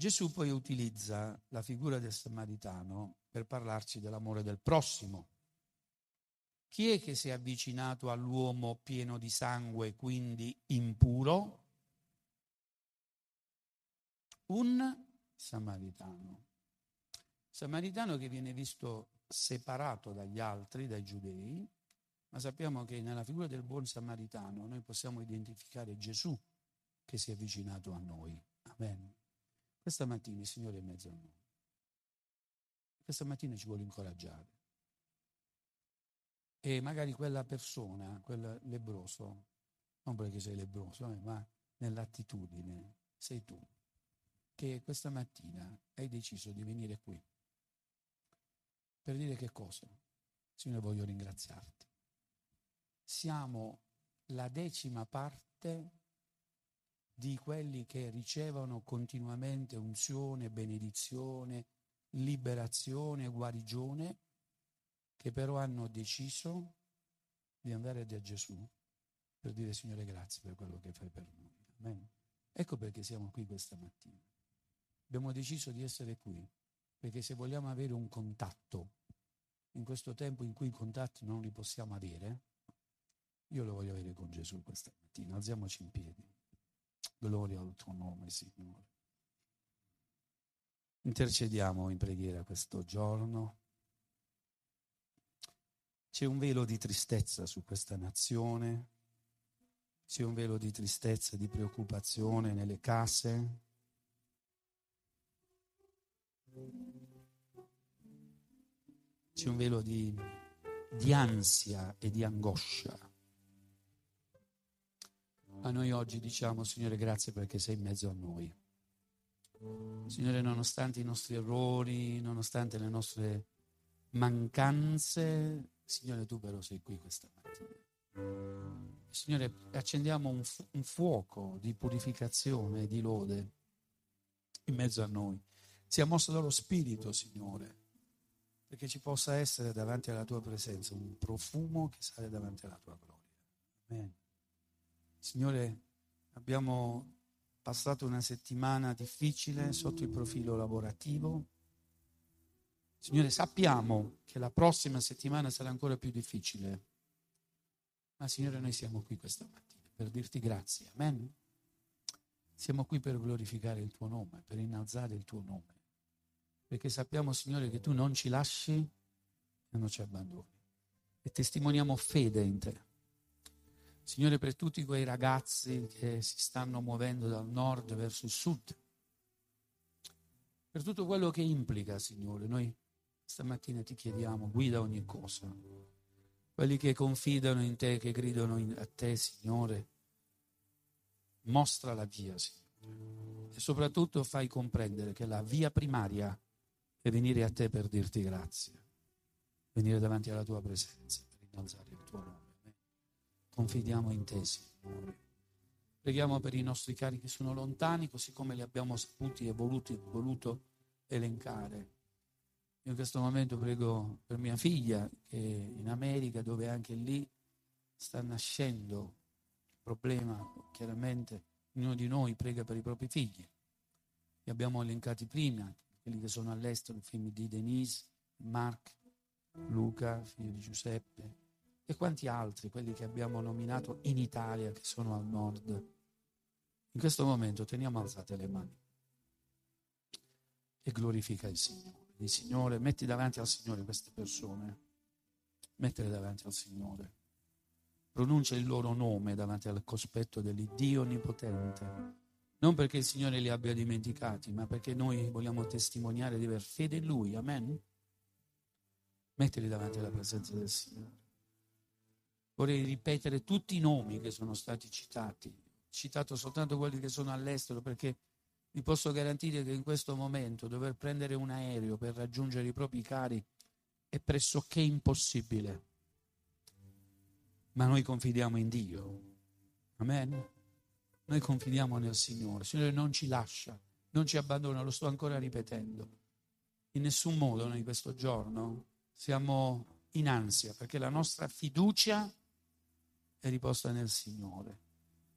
Gesù poi utilizza la figura del samaritano per parlarci dell'amore del prossimo. Chi è che si è avvicinato all'uomo pieno di sangue, quindi impuro? Un samaritano. Samaritano che viene visto separato dagli altri, dai giudei, ma sappiamo che nella figura del buon samaritano noi possiamo identificare Gesù che si è avvicinato a noi. Amen. Questa mattina il Signore è in mezzo a noi. Questa mattina ci vuole incoraggiare. E magari quella persona, quel lebroso, non perché sei lebroso, eh, ma nell'attitudine, sei tu, che questa mattina hai deciso di venire qui. Per dire che cosa? Signore, voglio ringraziarti. Siamo la decima parte di quelli che ricevono continuamente unzione, benedizione, liberazione, guarigione, che però hanno deciso di andare da Gesù per dire Signore grazie per quello che fai per noi. Amen. Ecco perché siamo qui questa mattina. Abbiamo deciso di essere qui, perché se vogliamo avere un contatto, in questo tempo in cui i contatti non li possiamo avere, io lo voglio avere con Gesù questa mattina. Alziamoci in piedi. Gloria al tuo nome, Signore. Intercediamo in preghiera questo giorno. C'è un velo di tristezza su questa nazione, c'è un velo di tristezza, di preoccupazione nelle case. C'è un velo di, di ansia e di angoscia. Ma noi oggi diciamo, Signore, grazie perché sei in mezzo a noi. Signore, nonostante i nostri errori, nonostante le nostre mancanze, Signore, tu però sei qui questa mattina. Signore, accendiamo un, fu- un fuoco di purificazione di lode in mezzo a noi. Sia mosso dallo Spirito, Signore, perché ci possa essere davanti alla tua presenza un profumo che sale davanti alla tua gloria. Amen. Signore, abbiamo passato una settimana difficile sotto il profilo lavorativo. Signore, sappiamo che la prossima settimana sarà ancora più difficile. Ma Signore, noi siamo qui questa mattina per dirti grazie. Amen. Siamo qui per glorificare il tuo nome, per innalzare il tuo nome. Perché sappiamo, Signore, che tu non ci lasci e non ci abbandoni. E testimoniamo fede in te. Signore, per tutti quei ragazzi che si stanno muovendo dal nord verso il sud, per tutto quello che implica, Signore, noi stamattina ti chiediamo, guida ogni cosa. Quelli che confidano in te, che gridano a te, Signore, mostra la via, Signore. E soprattutto fai comprendere che la via primaria è venire a te per dirti grazie, venire davanti alla tua presenza, per innalzare il tuo nome confidiamo in te, Signore. Preghiamo per i nostri cari che sono lontani, così come li abbiamo saputi e voluti, voluto elencare. Io in questo momento prego per mia figlia che in America, dove anche lì sta nascendo il problema, chiaramente ognuno di noi prega per i propri figli. Li abbiamo elencati prima, quelli che sono all'estero, i figli di Denise, Mark, Luca, figlio di Giuseppe, e quanti altri, quelli che abbiamo nominato in Italia, che sono al nord. In questo momento teniamo alzate le mani e glorifica il Signore. Il Signore, metti davanti al Signore queste persone, mettele davanti al Signore. Pronuncia il loro nome davanti al cospetto dell'Iddio Onnipotente. Non perché il Signore li abbia dimenticati, ma perché noi vogliamo testimoniare di aver fede in Lui. Amen. Mettili davanti alla presenza del Signore. Vorrei ripetere tutti i nomi che sono stati citati. citato soltanto quelli che sono all'estero perché vi posso garantire che in questo momento dover prendere un aereo per raggiungere i propri cari è pressoché impossibile. Ma noi confidiamo in Dio. Amen. Noi confidiamo nel Signore. Il Signore non ci lascia, non ci abbandona, lo sto ancora ripetendo. In nessun modo noi questo giorno siamo in ansia perché la nostra fiducia è riposta nel Signore.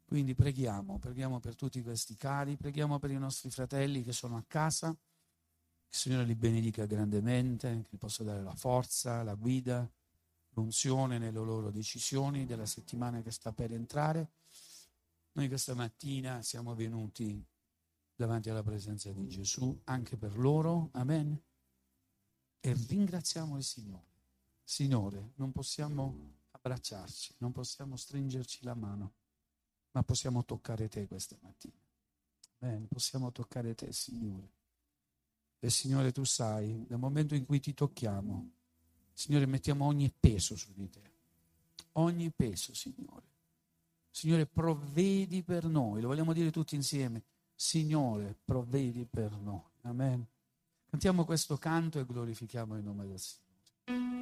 Quindi preghiamo, preghiamo per tutti questi cari, preghiamo per i nostri fratelli che sono a casa, il Signore li benedica grandemente, che possa dare la forza, la guida, l'unzione nelle loro decisioni della settimana che sta per entrare. Noi questa mattina siamo venuti davanti alla presenza di Gesù anche per loro, amen. E ringraziamo il Signore. Signore, non possiamo abbracciarci, non possiamo stringerci la mano ma possiamo toccare te questa mattina. Bene, possiamo toccare te, Signore. E Signore, tu sai, dal momento in cui ti tocchiamo, Signore, mettiamo ogni peso su di te. Ogni peso, Signore. Signore, provvedi per noi. Lo vogliamo dire tutti insieme. Signore, provvedi per noi. Amen. Cantiamo questo canto e glorifichiamo il nome del Signore.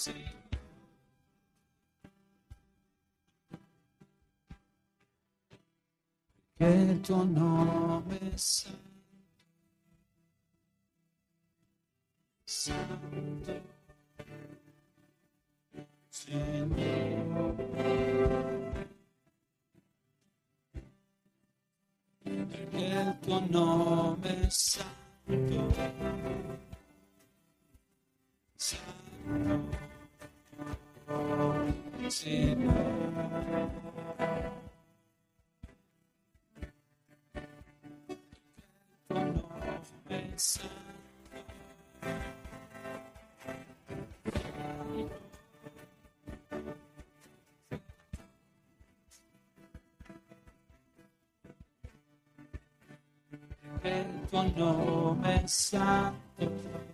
Sì. Che il tuo nome sia il tuo nome santo.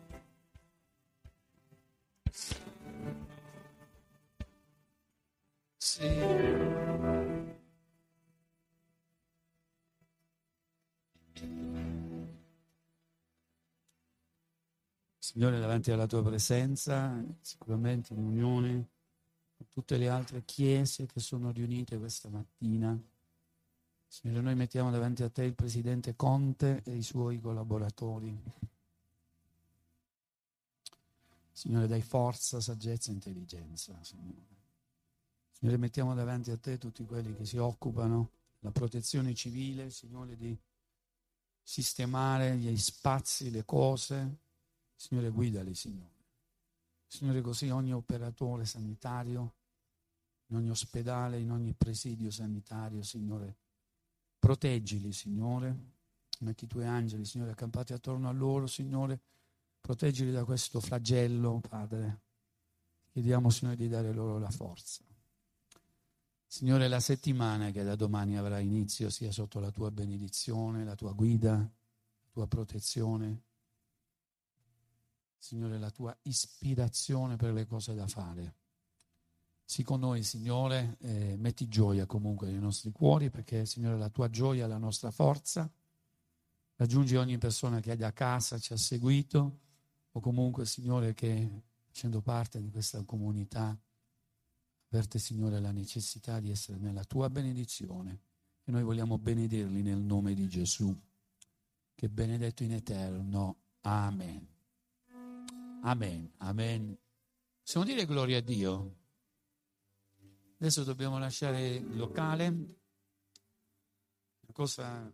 Sì. Signore, davanti alla tua presenza, sicuramente in unione con tutte le altre chiese che sono riunite questa mattina. Signore, noi mettiamo davanti a te il presidente Conte e i suoi collaboratori. Signore, dai forza, saggezza e intelligenza. Signore. Signore, mettiamo davanti a te tutti quelli che si occupano della protezione civile, Signore, di sistemare gli spazi, le cose. Signore, guidali, Signore. Signore, così ogni operatore sanitario, in ogni ospedale, in ogni presidio sanitario, Signore, proteggili, Signore. Metti i tuoi angeli, Signore, accampati attorno a loro, Signore. Proteggili da questo flagello, Padre. Chiediamo, Signore, di dare loro la forza. Signore, la settimana che da domani avrà inizio sia sotto la tua benedizione, la tua guida, la tua protezione. Signore, la tua ispirazione per le cose da fare. Sii con noi, Signore, eh, metti gioia comunque nei nostri cuori perché, Signore, la tua gioia è la nostra forza. Raggiungi ogni persona che da casa ci ha seguito o comunque, Signore, che facendo parte di questa comunità avverte, Signore, la necessità di essere nella tua benedizione e noi vogliamo benedirli nel nome di Gesù, che è benedetto in eterno. Amen. Amen. Amen. Possiamo dire gloria a Dio? Adesso dobbiamo lasciare il locale. Cosa,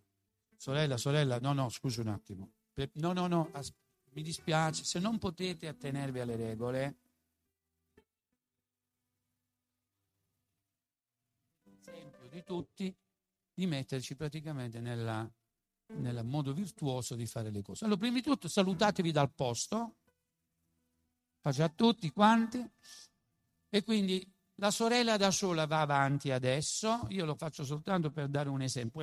sorella, sorella, no, no, scusi un attimo. No, no, no, as- mi dispiace, se non potete attenervi alle regole, esempio di tutti, di metterci praticamente nella, nel modo virtuoso di fare le cose. Allora, prima di tutto salutatevi dal posto, faccia a tutti quanti, e quindi la sorella da sola va avanti adesso, io lo faccio soltanto per dare un esempio,